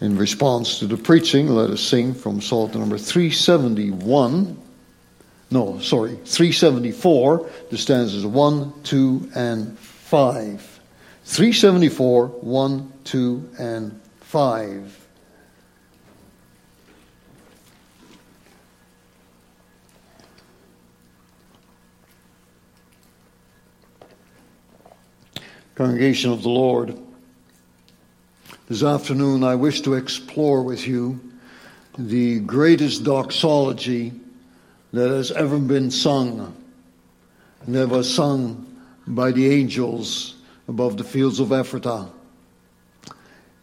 In response to the preaching, let us sing from Psalm number 371. No, sorry, 374, the stanzas 1, 2, and 5. 374, 1, 2, and 5. Congregation of the Lord, this afternoon I wish to explore with you the greatest doxology that has ever been sung, and that was sung by the angels above the fields of Ephratah.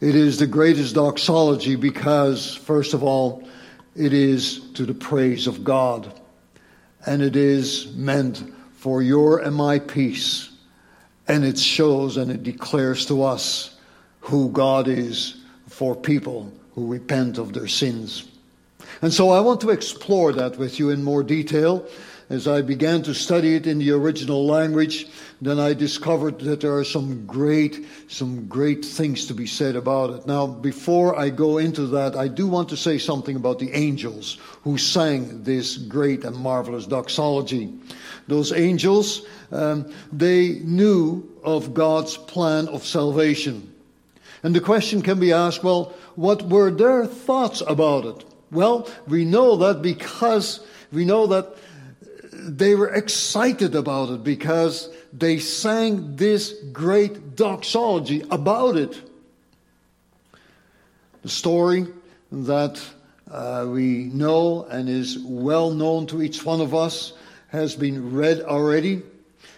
It is the greatest doxology because, first of all, it is to the praise of God, and it is meant for your and my peace, and it shows and it declares to us who God is for people who repent of their sins. And so I want to explore that with you in more detail. As I began to study it in the original language, then I discovered that there are some great, some great things to be said about it. Now, before I go into that, I do want to say something about the angels who sang this great and marvelous doxology. Those angels, um, they knew of God's plan of salvation. And the question can be asked, well, what were their thoughts about it? Well, we know that because we know that they were excited about it because they sang this great doxology about it. The story that uh, we know and is well known to each one of us has been read already.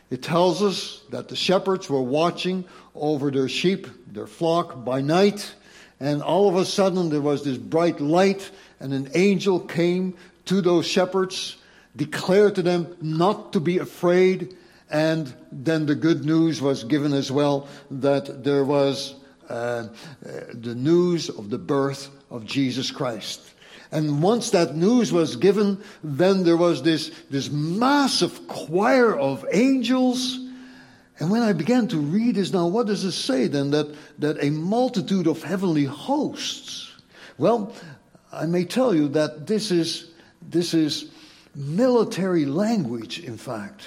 It tells us that the shepherds were watching over their sheep, their flock by night, and all of a sudden there was this bright light and an angel came to those shepherds, declared to them not to be afraid, and then the good news was given as well that there was uh, uh, the news of the birth of Jesus Christ. And once that news was given, then there was this, this massive choir of angels. And when I began to read this now, what does it say then? That, that a multitude of heavenly hosts. Well, I may tell you that this is, this is military language, in fact.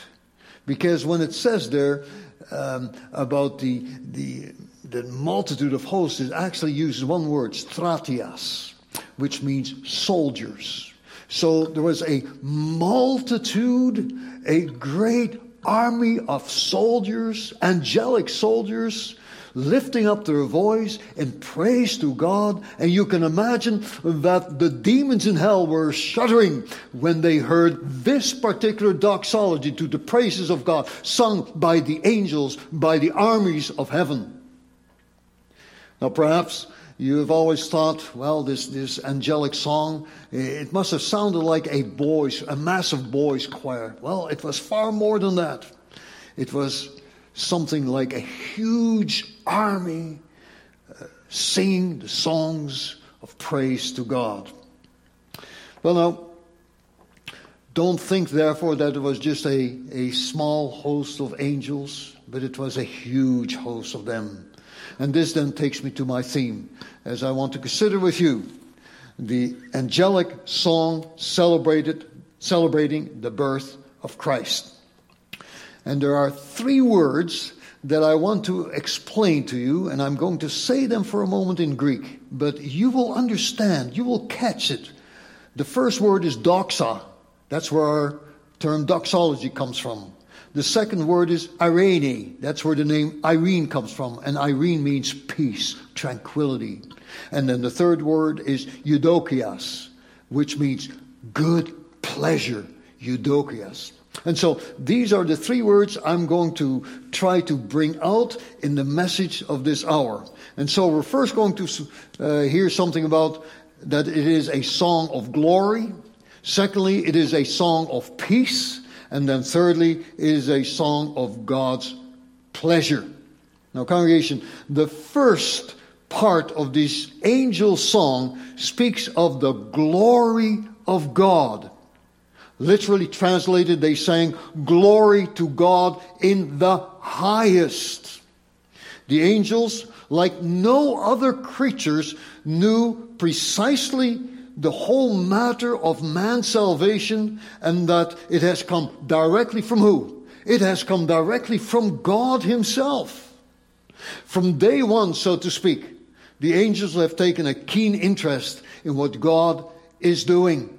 Because when it says there um, about the, the, the multitude of hosts, it actually uses one word, stratias, which means soldiers. So there was a multitude, a great army of soldiers, angelic soldiers, lifting up their voice in praise to God. And you can imagine that the demons in hell were shuddering when they heard this particular doxology to the praises of God, sung by the angels, by the armies of heaven. Now, perhaps you have always thought, well, this, this angelic song, it must have sounded like a boys, a massive boys choir. Well, it was far more than that. It was something like a huge army uh, singing the songs of praise to God. Well, now, don't think, therefore, that it was just a, a small host of angels, but it was a huge host of them. And this then takes me to my theme, as I want to consider with you the angelic song celebrated, celebrating the birth of Christ. And there are three words that I want to explain to you, and I'm going to say them for a moment in Greek, but you will understand, you will catch it. The first word is doxa. That's where our term doxology comes from. The second word is irene. That's where the name Irene comes from. And Irene means peace, tranquility. And then the third word is eudokias, which means good pleasure. Eudokias. And so these are the three words I'm going to try to bring out in the message of this hour. And so we're first going to uh, hear something about that it is a song of glory. Secondly, it is a song of peace. And then thirdly, it is a song of God's pleasure. Now, congregation, the first part of this angel song speaks of the glory of God. Literally translated, they sang, Glory to God in the highest. The angels like no other creatures, knew precisely the whole matter of man's salvation and that it has come directly from who? It has come directly from God Himself. From day one, so to speak, the angels have taken a keen interest in what God is doing.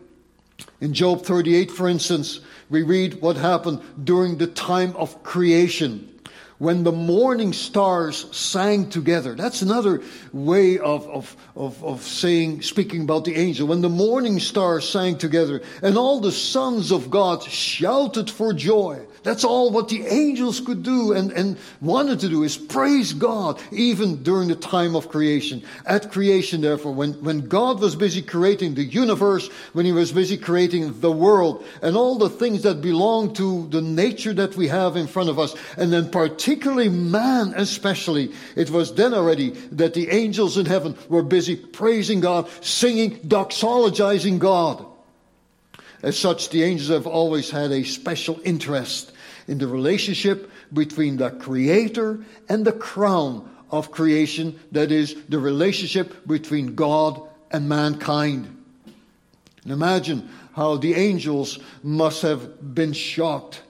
In Job 38, for instance, we read what happened during the time of creation when the morning stars sang together. That's another way of, of, of, of, saying, speaking about the angel. When the morning stars sang together and all the sons of God shouted for joy. That's all what the angels could do and, and wanted to do is praise God even during the time of creation. At creation, therefore, when, when God was busy creating the universe, when he was busy creating the world and all the things that belong to the nature that we have in front of us, and then particularly man especially, it was then already that the angels in heaven were busy praising God, singing, doxologizing God. As such, the angels have always had a special interest in the relationship between the creator and the crown of creation, that is, the relationship between God and mankind. And imagine how the angels must have been shocked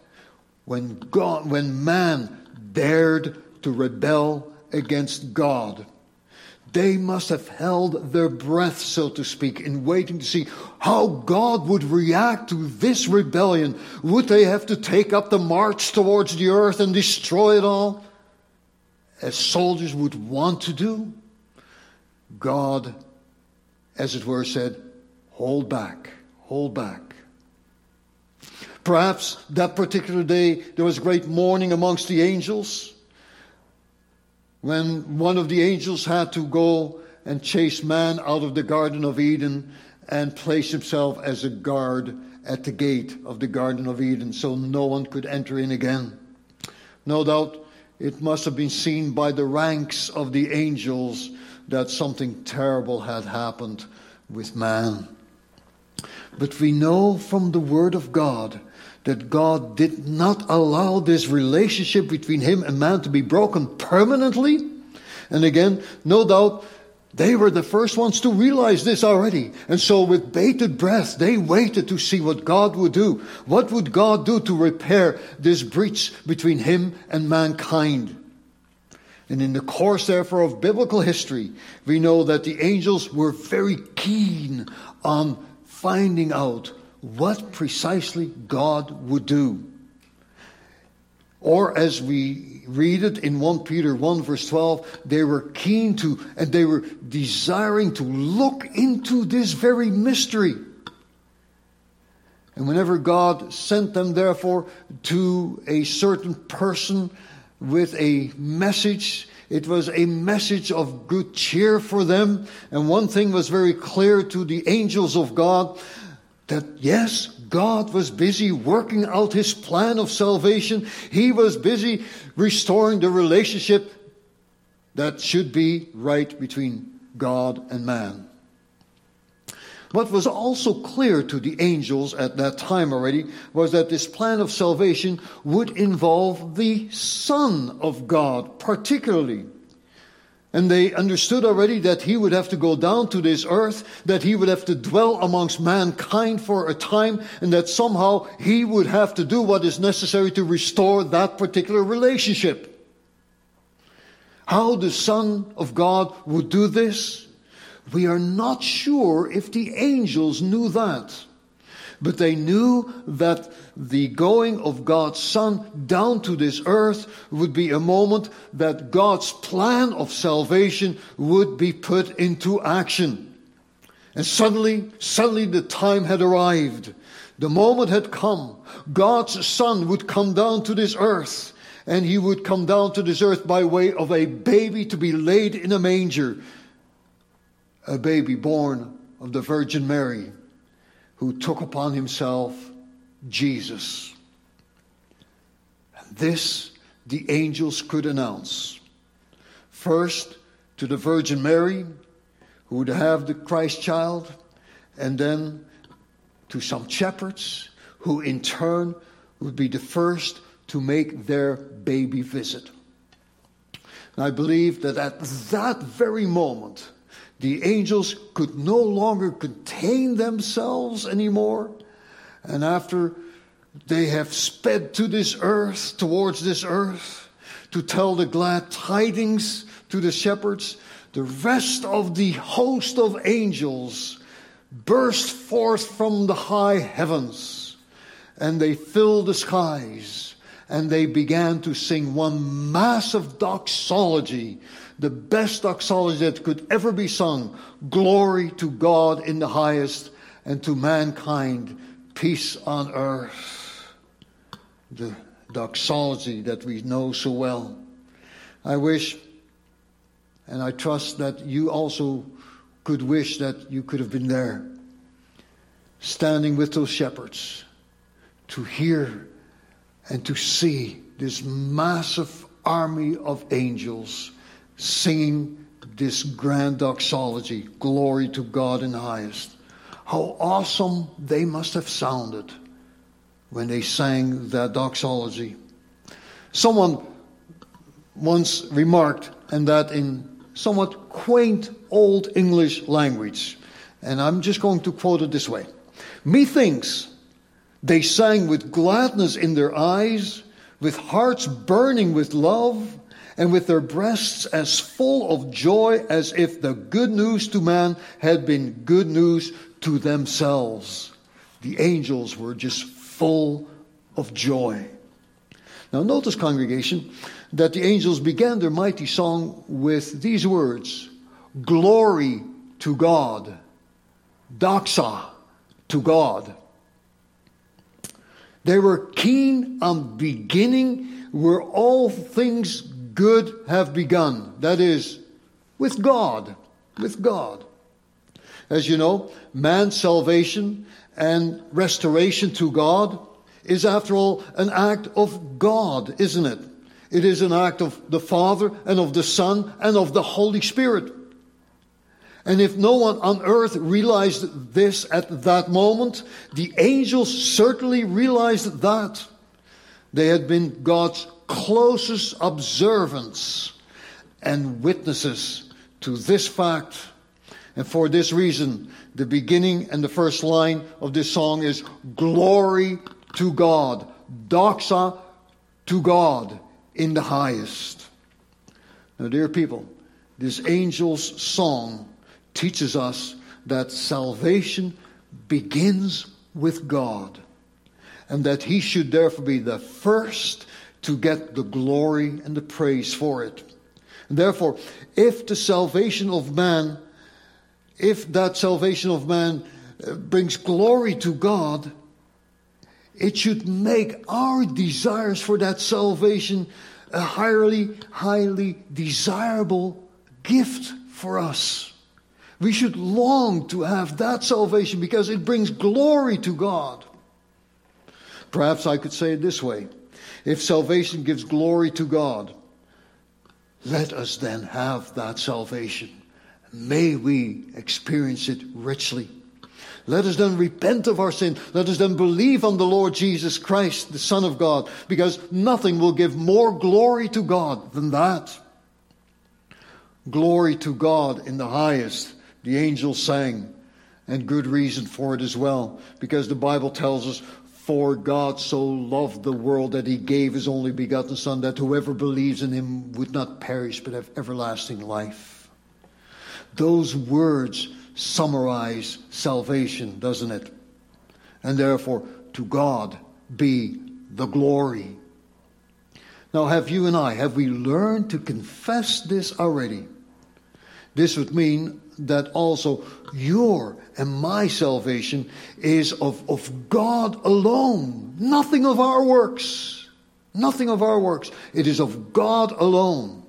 when God, when man dared to rebel against God. They must have held their breath, so to speak, in waiting to see how God would react to this rebellion. Would they have to take up the march towards the earth and destroy it all? As soldiers would want to do? God, as it were, said, hold back, hold back. Perhaps that particular day there was great mourning amongst the angels when one of the angels had to go and chase man out of the Garden of Eden and place himself as a guard at the gate of the Garden of Eden so no one could enter in again. No doubt it must have been seen by the ranks of the angels that something terrible had happened with man. But we know from the Word of God that God did not allow this relationship between him and man to be broken permanently. And again, no doubt they were the first ones to realize this already. And so with bated breath, they waited to see what God would do. What would God do to repair this breach between him and mankind? And in the course, therefore, of biblical history, we know that the angels were very keen on finding out what precisely God would do. Or as we read it in 1 Peter 1 verse 12, they were keen to and they were desiring to look into this very mystery. And whenever God sent them, therefore, to a certain person with a message, it was a message of good cheer for them. And one thing was very clear to the angels of God that yes, God was busy working out his plan of salvation. He was busy restoring the relationship that should be right between God and man. What was also clear to the angels at that time already was that this plan of salvation would involve the Son of God, particularly. And they understood already that he would have to go down to this earth, that he would have to dwell amongst mankind for a time, and that somehow he would have to do what is necessary to restore that particular relationship. How the Son of God would do this, we are not sure if the angels knew that. But they knew that the going of God's Son down to this earth would be a moment that God's plan of salvation would be put into action. And suddenly, suddenly the time had arrived. The moment had come. God's Son would come down to this earth. And he would come down to this earth by way of a baby to be laid in a manger. A baby born of the Virgin Mary who took upon himself Jesus. And this the angels could announce. First to the Virgin Mary, who would have the Christ child, and then to some shepherds, who in turn would be the first to make their baby visit. And I believe that at that very moment, the angels could no longer contain themselves anymore. And after they have sped to this earth, towards this earth, to tell the glad tidings to the shepherds, the rest of the host of angels burst forth from the high heavens and they filled the skies and they began to sing one massive doxology, the best doxology that could ever be sung. Glory to God in the highest and to mankind, peace on earth. The doxology that we know so well. I wish and I trust that you also could wish that you could have been there, standing with those shepherds, to hear and to see this massive army of angels singing this grand doxology Glory to God in the highest. How awesome they must have sounded when they sang that doxology. Someone once remarked, and that in somewhat quaint old English language. And I'm just going to quote it this way Methinks they sang with gladness in their eyes, with hearts burning with love, and with their breasts as full of joy as if the good news to man had been good news to themselves. The angels were just full of joy. Now, notice, congregation, that the angels began their mighty song with these words Glory to God, doxa to God. They were keen on beginning where all things good have begun. That is, with God. With God. As you know, man's salvation and restoration to God is, after all, an act of God, isn't it? It is an act of the Father and of the Son and of the Holy Spirit. And if no one on earth realized this at that moment, the angels certainly realized that. They had been God's closest observance and witnesses to this fact. And for this reason, the beginning and the first line of this song is Glory to God, doxa to God in the highest. Now, dear people, this angel's song teaches us that salvation begins with God and that he should therefore be the first to get the glory and the praise for it. And therefore, if the salvation of man, if that salvation of man uh, brings glory to God, it should make our desires for that salvation a highly, highly desirable gift for us. We should long to have that salvation because it brings glory to God. Perhaps I could say it this way if salvation gives glory to God, let us then have that salvation. May we experience it richly. Let us then repent of our sin. Let us then believe on the Lord Jesus Christ, the Son of God, because nothing will give more glory to God than that. Glory to God in the highest, the angels sang, and good reason for it as well, because the Bible tells us, For God so loved the world that he gave his only begotten Son, that whoever believes in him would not perish but have everlasting life. Those words summarize salvation, doesn't it? And therefore, to God be the glory. Now, have you and I, have we learned to confess this already? This would mean that also your and my salvation is of, of God alone, nothing of our works. Nothing of our works. It is of God alone.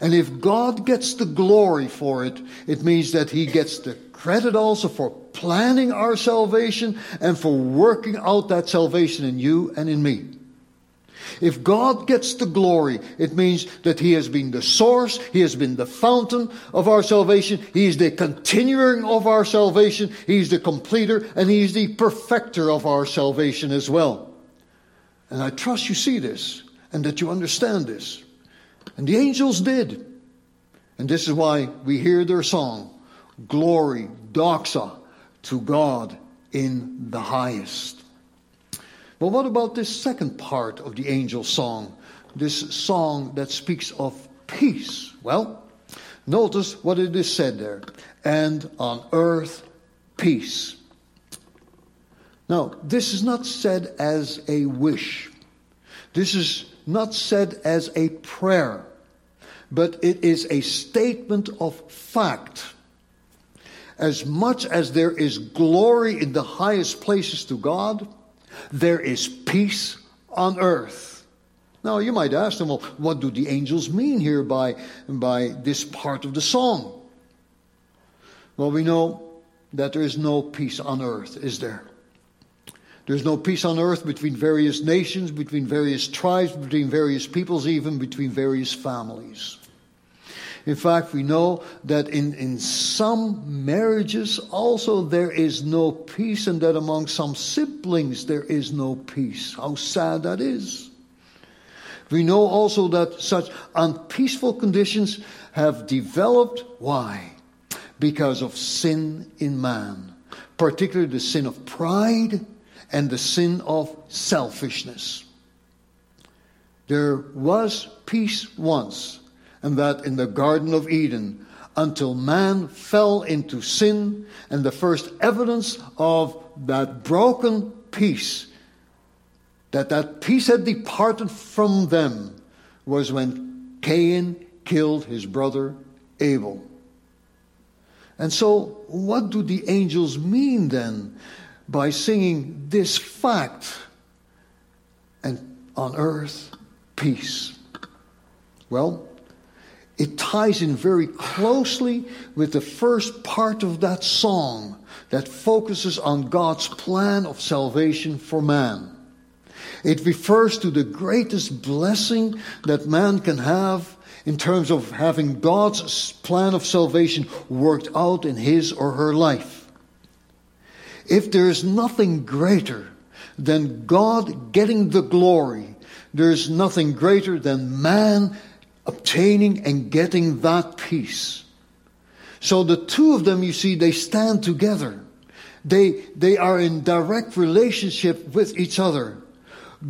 And if God gets the glory for it, it means that He gets the credit also for planning our salvation and for working out that salvation in you and in me. If God gets the glory, it means that He has been the source, He has been the fountain of our salvation, He is the continuing of our salvation, He is the completer, and He is the perfecter of our salvation as well. And I trust you see this and that you understand this. And the angels did. And this is why we hear their song Glory, doxa, to God in the highest. But what about this second part of the angel song? This song that speaks of peace. Well, notice what it is said there. And on earth, peace. Now, this is not said as a wish. This is not said as a prayer, but it is a statement of fact. As much as there is glory in the highest places to God, there is peace on earth. Now, you might ask them, well, what do the angels mean here by, by this part of the song? Well, we know that there is no peace on earth, is there? There's no peace on earth between various nations, between various tribes, between various peoples, even between various families. In fact, we know that in, in some marriages also there is no peace, and that among some siblings there is no peace. How sad that is. We know also that such unpeaceful conditions have developed. Why? Because of sin in man, particularly the sin of pride and the sin of selfishness. There was peace once and that in the Garden of Eden until man fell into sin, and the first evidence of that broken peace, that that peace had departed from them, was when Cain killed his brother Abel. And so, what do the angels mean then by singing this fact and on earth peace? Well, it ties in very closely with the first part of that song that focuses on God's plan of salvation for man. It refers to the greatest blessing that man can have in terms of having God's plan of salvation worked out in his or her life. If there is nothing greater than God getting the glory, there's nothing greater than man obtaining and getting that peace. So the two of them, you see, they stand together. They, they are in direct relationship with each other.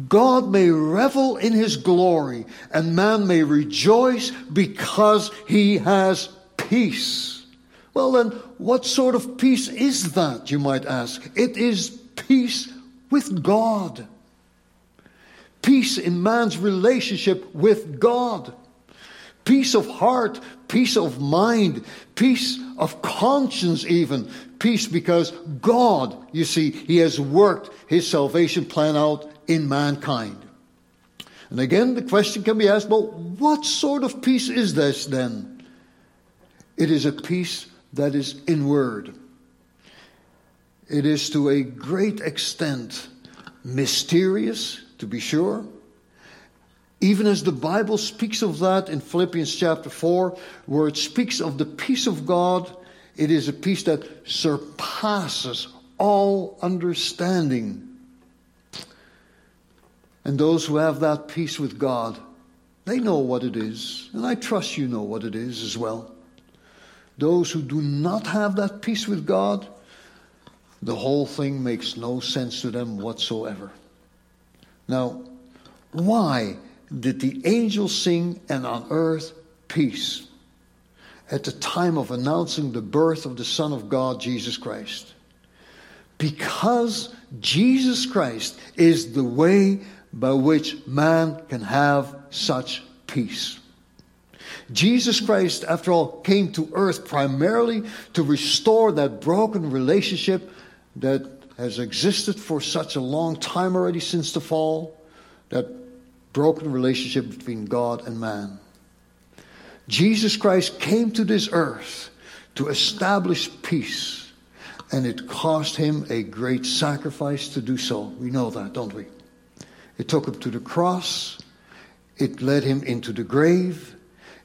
God may revel in his glory and man may rejoice because he has peace. Well, then, what sort of peace is that, you might ask? It is peace with God. Peace in man's relationship with God peace of heart, peace of mind, peace of conscience, even. Peace because God, you see, He has worked His salvation plan out in mankind. And again, the question can be asked well, what sort of peace is this then? It is a peace that is inward. It is to a great extent mysterious, to be sure even as the Bible speaks of that in Philippians chapter 4, where it speaks of the peace of God, it is a peace that surpasses all understanding. And those who have that peace with God, they know what it is. And I trust you know what it is as well. Those who do not have that peace with God, the whole thing makes no sense to them whatsoever. Now, why did the angels sing, and on earth peace, at the time of announcing the birth of the Son of God, Jesus Christ. Because Jesus Christ is the way by which man can have such peace. Jesus Christ, after all, came to earth primarily to restore that broken relationship that has existed for such a long time already since the fall, that broken relationship between God and man. Jesus Christ came to this earth to establish peace, and it cost him a great sacrifice to do so. We know that, don't we? It took him to the cross, it led him into the grave,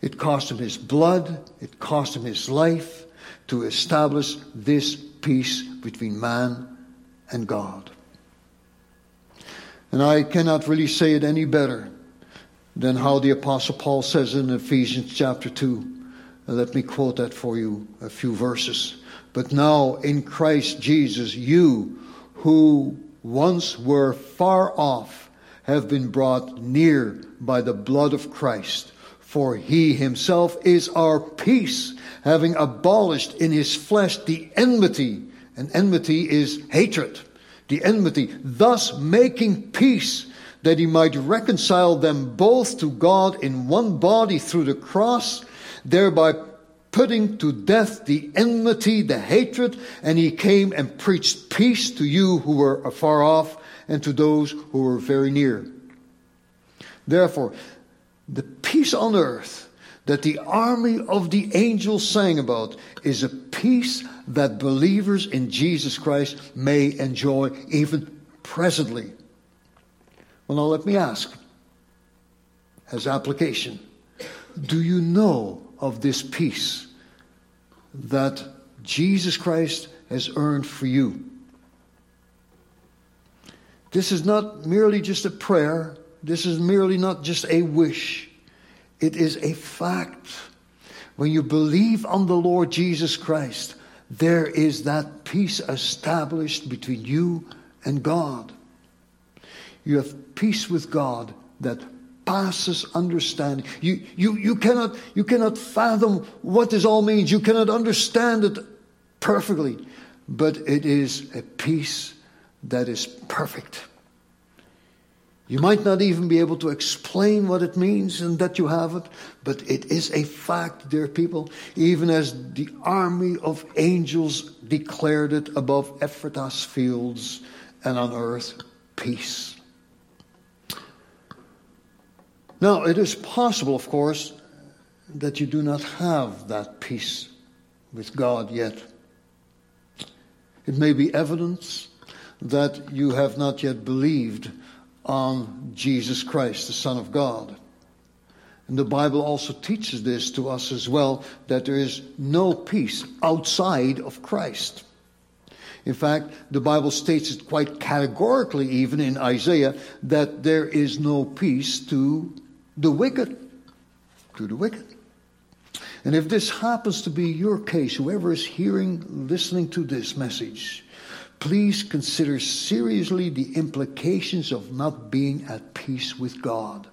it cost him his blood, it cost him his life to establish this peace between man and God. And I cannot really say it any better than how the Apostle Paul says in Ephesians chapter 2. Let me quote that for you, a few verses. But now in Christ Jesus, you who once were far off have been brought near by the blood of Christ. For he himself is our peace, having abolished in his flesh the enmity. And enmity is hatred. The enmity, thus making peace, that he might reconcile them both to God in one body through the cross, thereby putting to death the enmity, the hatred, and he came and preached peace to you who were afar off and to those who were very near. Therefore, the peace on earth that the army of the angels sang about is a peace that believers in Jesus Christ may enjoy even presently. Well, now let me ask, as application, do you know of this peace that Jesus Christ has earned for you. This is not merely just a prayer, this is merely not just a wish, it is a fact. When you believe on the Lord Jesus Christ, there is that peace established between you and God. You have peace with God that passes understanding. You, you, you, cannot, you cannot fathom what this all means. You cannot understand it perfectly. But it is a peace that is perfect. You might not even be able to explain what it means and that you have it, but it is a fact, dear people, even as the army of angels declared it above Ephrathah's fields and on earth, peace. Now, it is possible, of course, that you do not have that peace with God yet. It may be evidence that you have not yet believed on Jesus Christ, the Son of God. And the Bible also teaches this to us as well that there is no peace outside of Christ. In fact, the Bible states it quite categorically, even in Isaiah, that there is no peace to the wicked to the wicked. And if this happens to be your case, whoever is hearing, listening to this message, please consider seriously the implications of not being at peace with God.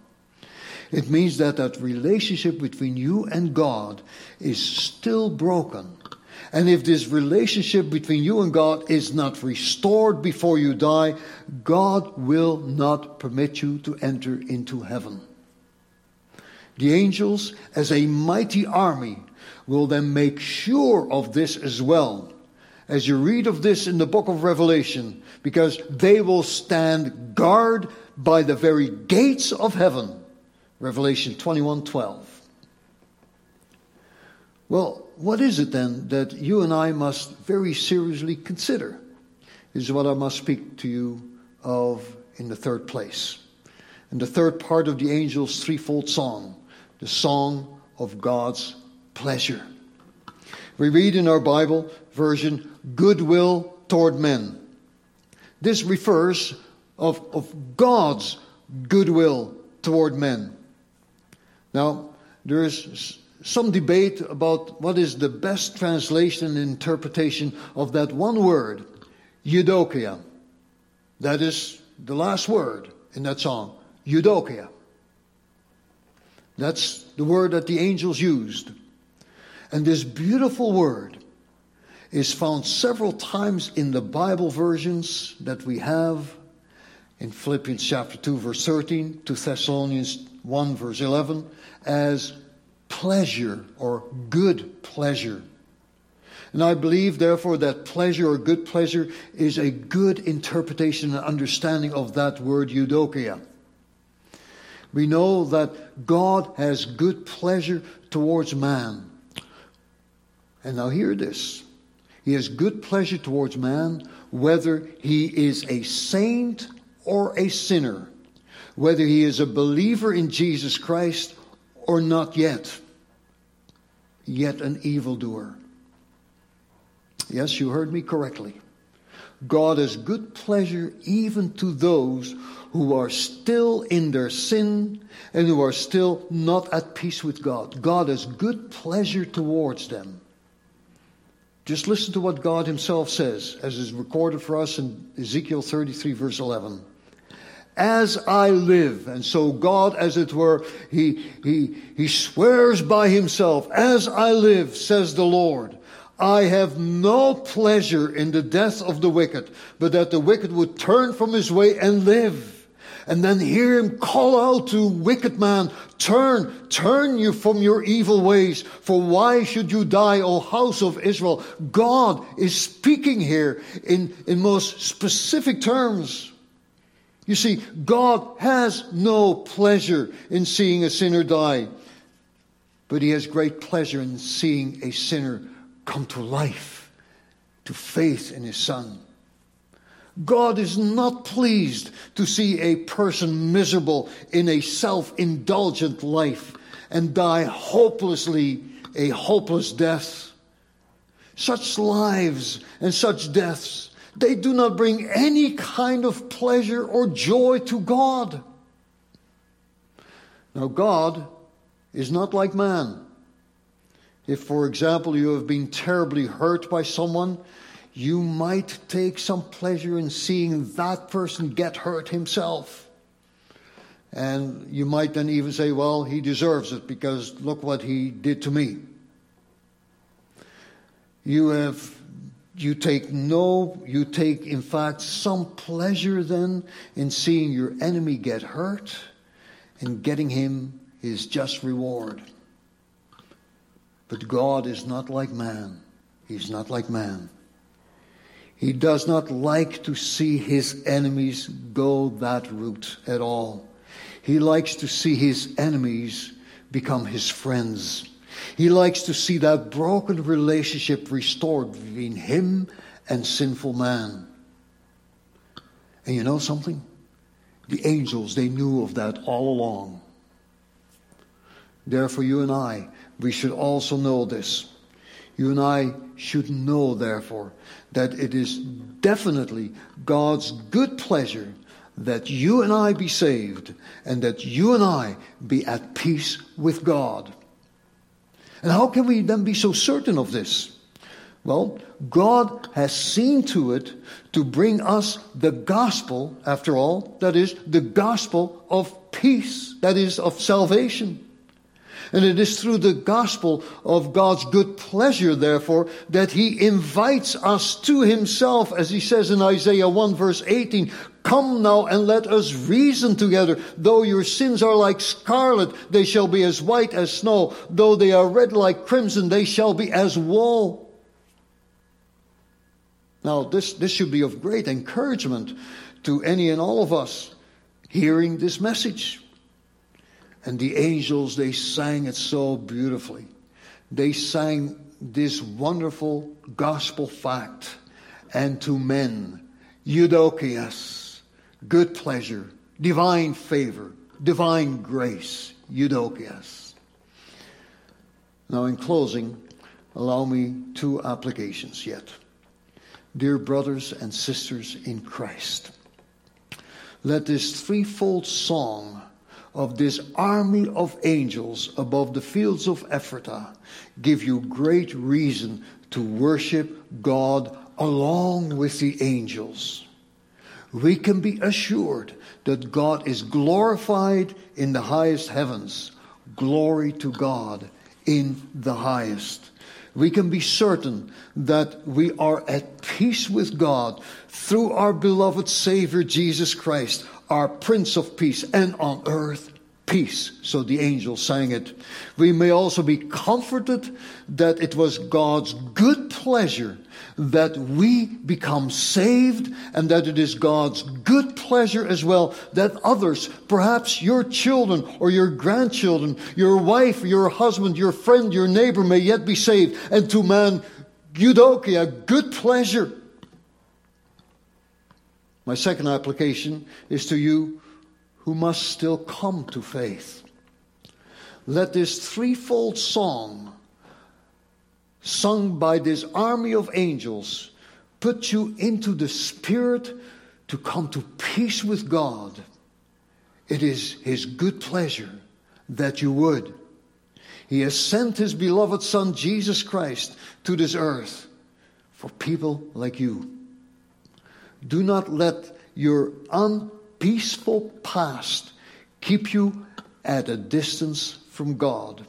It means that that relationship between you and God is still broken. And if this relationship between you and God is not restored before you die, God will not permit you to enter into heaven. The angels, as a mighty army, will then make sure of this as well. As you read of this in the book of Revelation, because they will stand guard by the very gates of heaven. Revelation 21:12. Well, what is it then that you and I must very seriously consider? Is what I must speak to you of in the third place. In the third part of the angel's threefold song the song of God's pleasure. We read in our Bible version, goodwill toward men. This refers of, of God's goodwill toward men. Now, there is some debate about what is the best translation and interpretation of that one word, Eudokia. That is the last word in that song, Eudokia. That's the word that the angels used. And this beautiful word is found several times in the Bible versions that we have in Philippians chapter 2 verse 13 2 Thessalonians 1 verse 11 as pleasure or good pleasure. And I believe, therefore, that pleasure or good pleasure is a good interpretation and understanding of that word eudokia we know that God has good pleasure towards man. And now hear this. He has good pleasure towards man, whether he is a saint or a sinner, whether he is a believer in Jesus Christ or not yet, yet an evildoer. Yes, you heard me correctly. God has good pleasure even to those who are still in their sin and who are still not at peace with God. God has good pleasure towards them. Just listen to what God Himself says, as is recorded for us in Ezekiel 33, verse 11. As I live, and so God, as it were, He, he, he swears by Himself, as I live, says the Lord, I have no pleasure in the death of the wicked, but that the wicked would turn from his way and live and then hear him call out to wicked man, turn, turn you from your evil ways, for why should you die, O house of Israel? God is speaking here in, in most specific terms. You see, God has no pleasure in seeing a sinner die, but he has great pleasure in seeing a sinner come to life, to faith in his son. God is not pleased to see a person miserable in a self indulgent life and die hopelessly a hopeless death. Such lives and such deaths, they do not bring any kind of pleasure or joy to God. Now, God is not like man. If, for example, you have been terribly hurt by someone you might take some pleasure in seeing that person get hurt himself. And you might then even say, well, he deserves it because look what he did to me. You have you take no you take in fact some pleasure then in seeing your enemy get hurt and getting him his just reward. But God is not like man. He's not like man. He does not like to see his enemies go that route at all. He likes to see his enemies become his friends. He likes to see that broken relationship restored between him and sinful man. And you know something? The angels, they knew of that all along. Therefore, you and I, we should also know this. You and I should know, therefore, that it is definitely God's good pleasure that you and I be saved and that you and I be at peace with God. And how can we then be so certain of this? Well, God has seen to it to bring us the gospel, after all, that is, the gospel of peace, that is, of salvation. And it is through the gospel of God's good pleasure, therefore, that He invites us to Himself, as He says in Isaiah 1 verse 18, Come now and let us reason together. Though your sins are like scarlet, they shall be as white as snow. Though they are red like crimson, they shall be as wool. Now, this, this should be of great encouragement to any and all of us hearing this message. And the angels, they sang it so beautifully. They sang this wonderful gospel fact. And to men, Eudokias, good pleasure, divine favor, divine grace, Eudokias. Now, in closing, allow me two applications yet. Dear brothers and sisters in Christ, let this threefold song of this army of angels above the fields of Ephratah give you great reason to worship God along with the angels. We can be assured that God is glorified in the highest heavens. Glory to God in the highest. We can be certain that we are at peace with God through our beloved Savior Jesus Christ, our Prince of Peace, and on earth peace. So the angels sang it. We may also be comforted that it was God's good pleasure that we become saved and that it is God's good pleasure as well that others, perhaps your children or your grandchildren, your wife, your husband, your friend, your neighbor may yet be saved. And to man, Eudokia, good pleasure my second application is to you who must still come to faith. Let this threefold song, sung by this army of angels, put you into the Spirit to come to peace with God. It is His good pleasure that you would. He has sent His beloved Son, Jesus Christ, to this earth for people like you. Do not let your unpeaceful past keep you at a distance from God.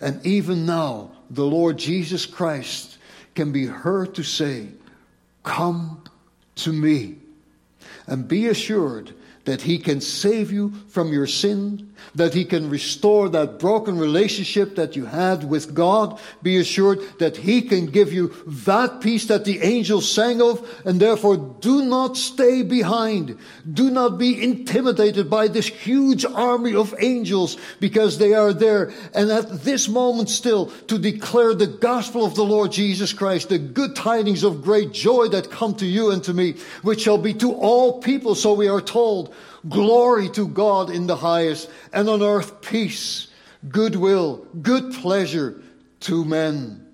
And even now, the Lord Jesus Christ can be heard to say, Come to me. And be assured that He can save you from your sin, that He can restore that broken relationship that you had with God. Be assured that He can give you that peace that the angels sang of, and therefore do not stay behind. Do not be intimidated by this huge army of angels because they are there. And at this moment still to declare the gospel of the Lord Jesus Christ, the good tidings of great joy that come to you and to me, which shall be to all people, so we are told. Glory to God in the highest, and on earth peace, goodwill, good pleasure to men.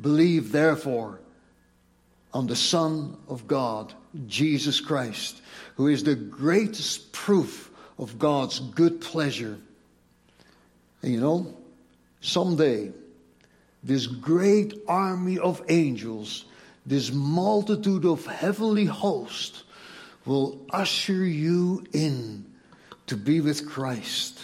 Believe therefore on the Son of God, Jesus Christ, who is the greatest proof of God's good pleasure. And you know, someday, this great army of angels, this multitude of heavenly hosts, will usher you in to be with Christ.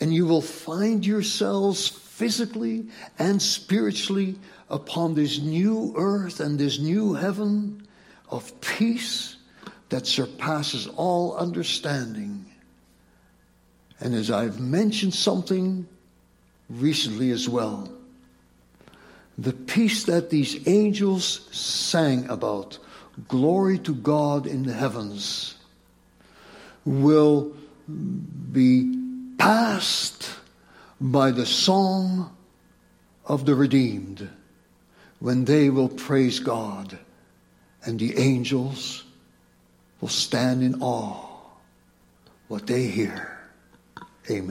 And you will find yourselves physically and spiritually upon this new earth and this new heaven of peace that surpasses all understanding. And as I've mentioned something recently as well, the peace that these angels sang about glory to God in the heavens will be passed by the song of the redeemed when they will praise God and the angels will stand in awe what they hear. Amen.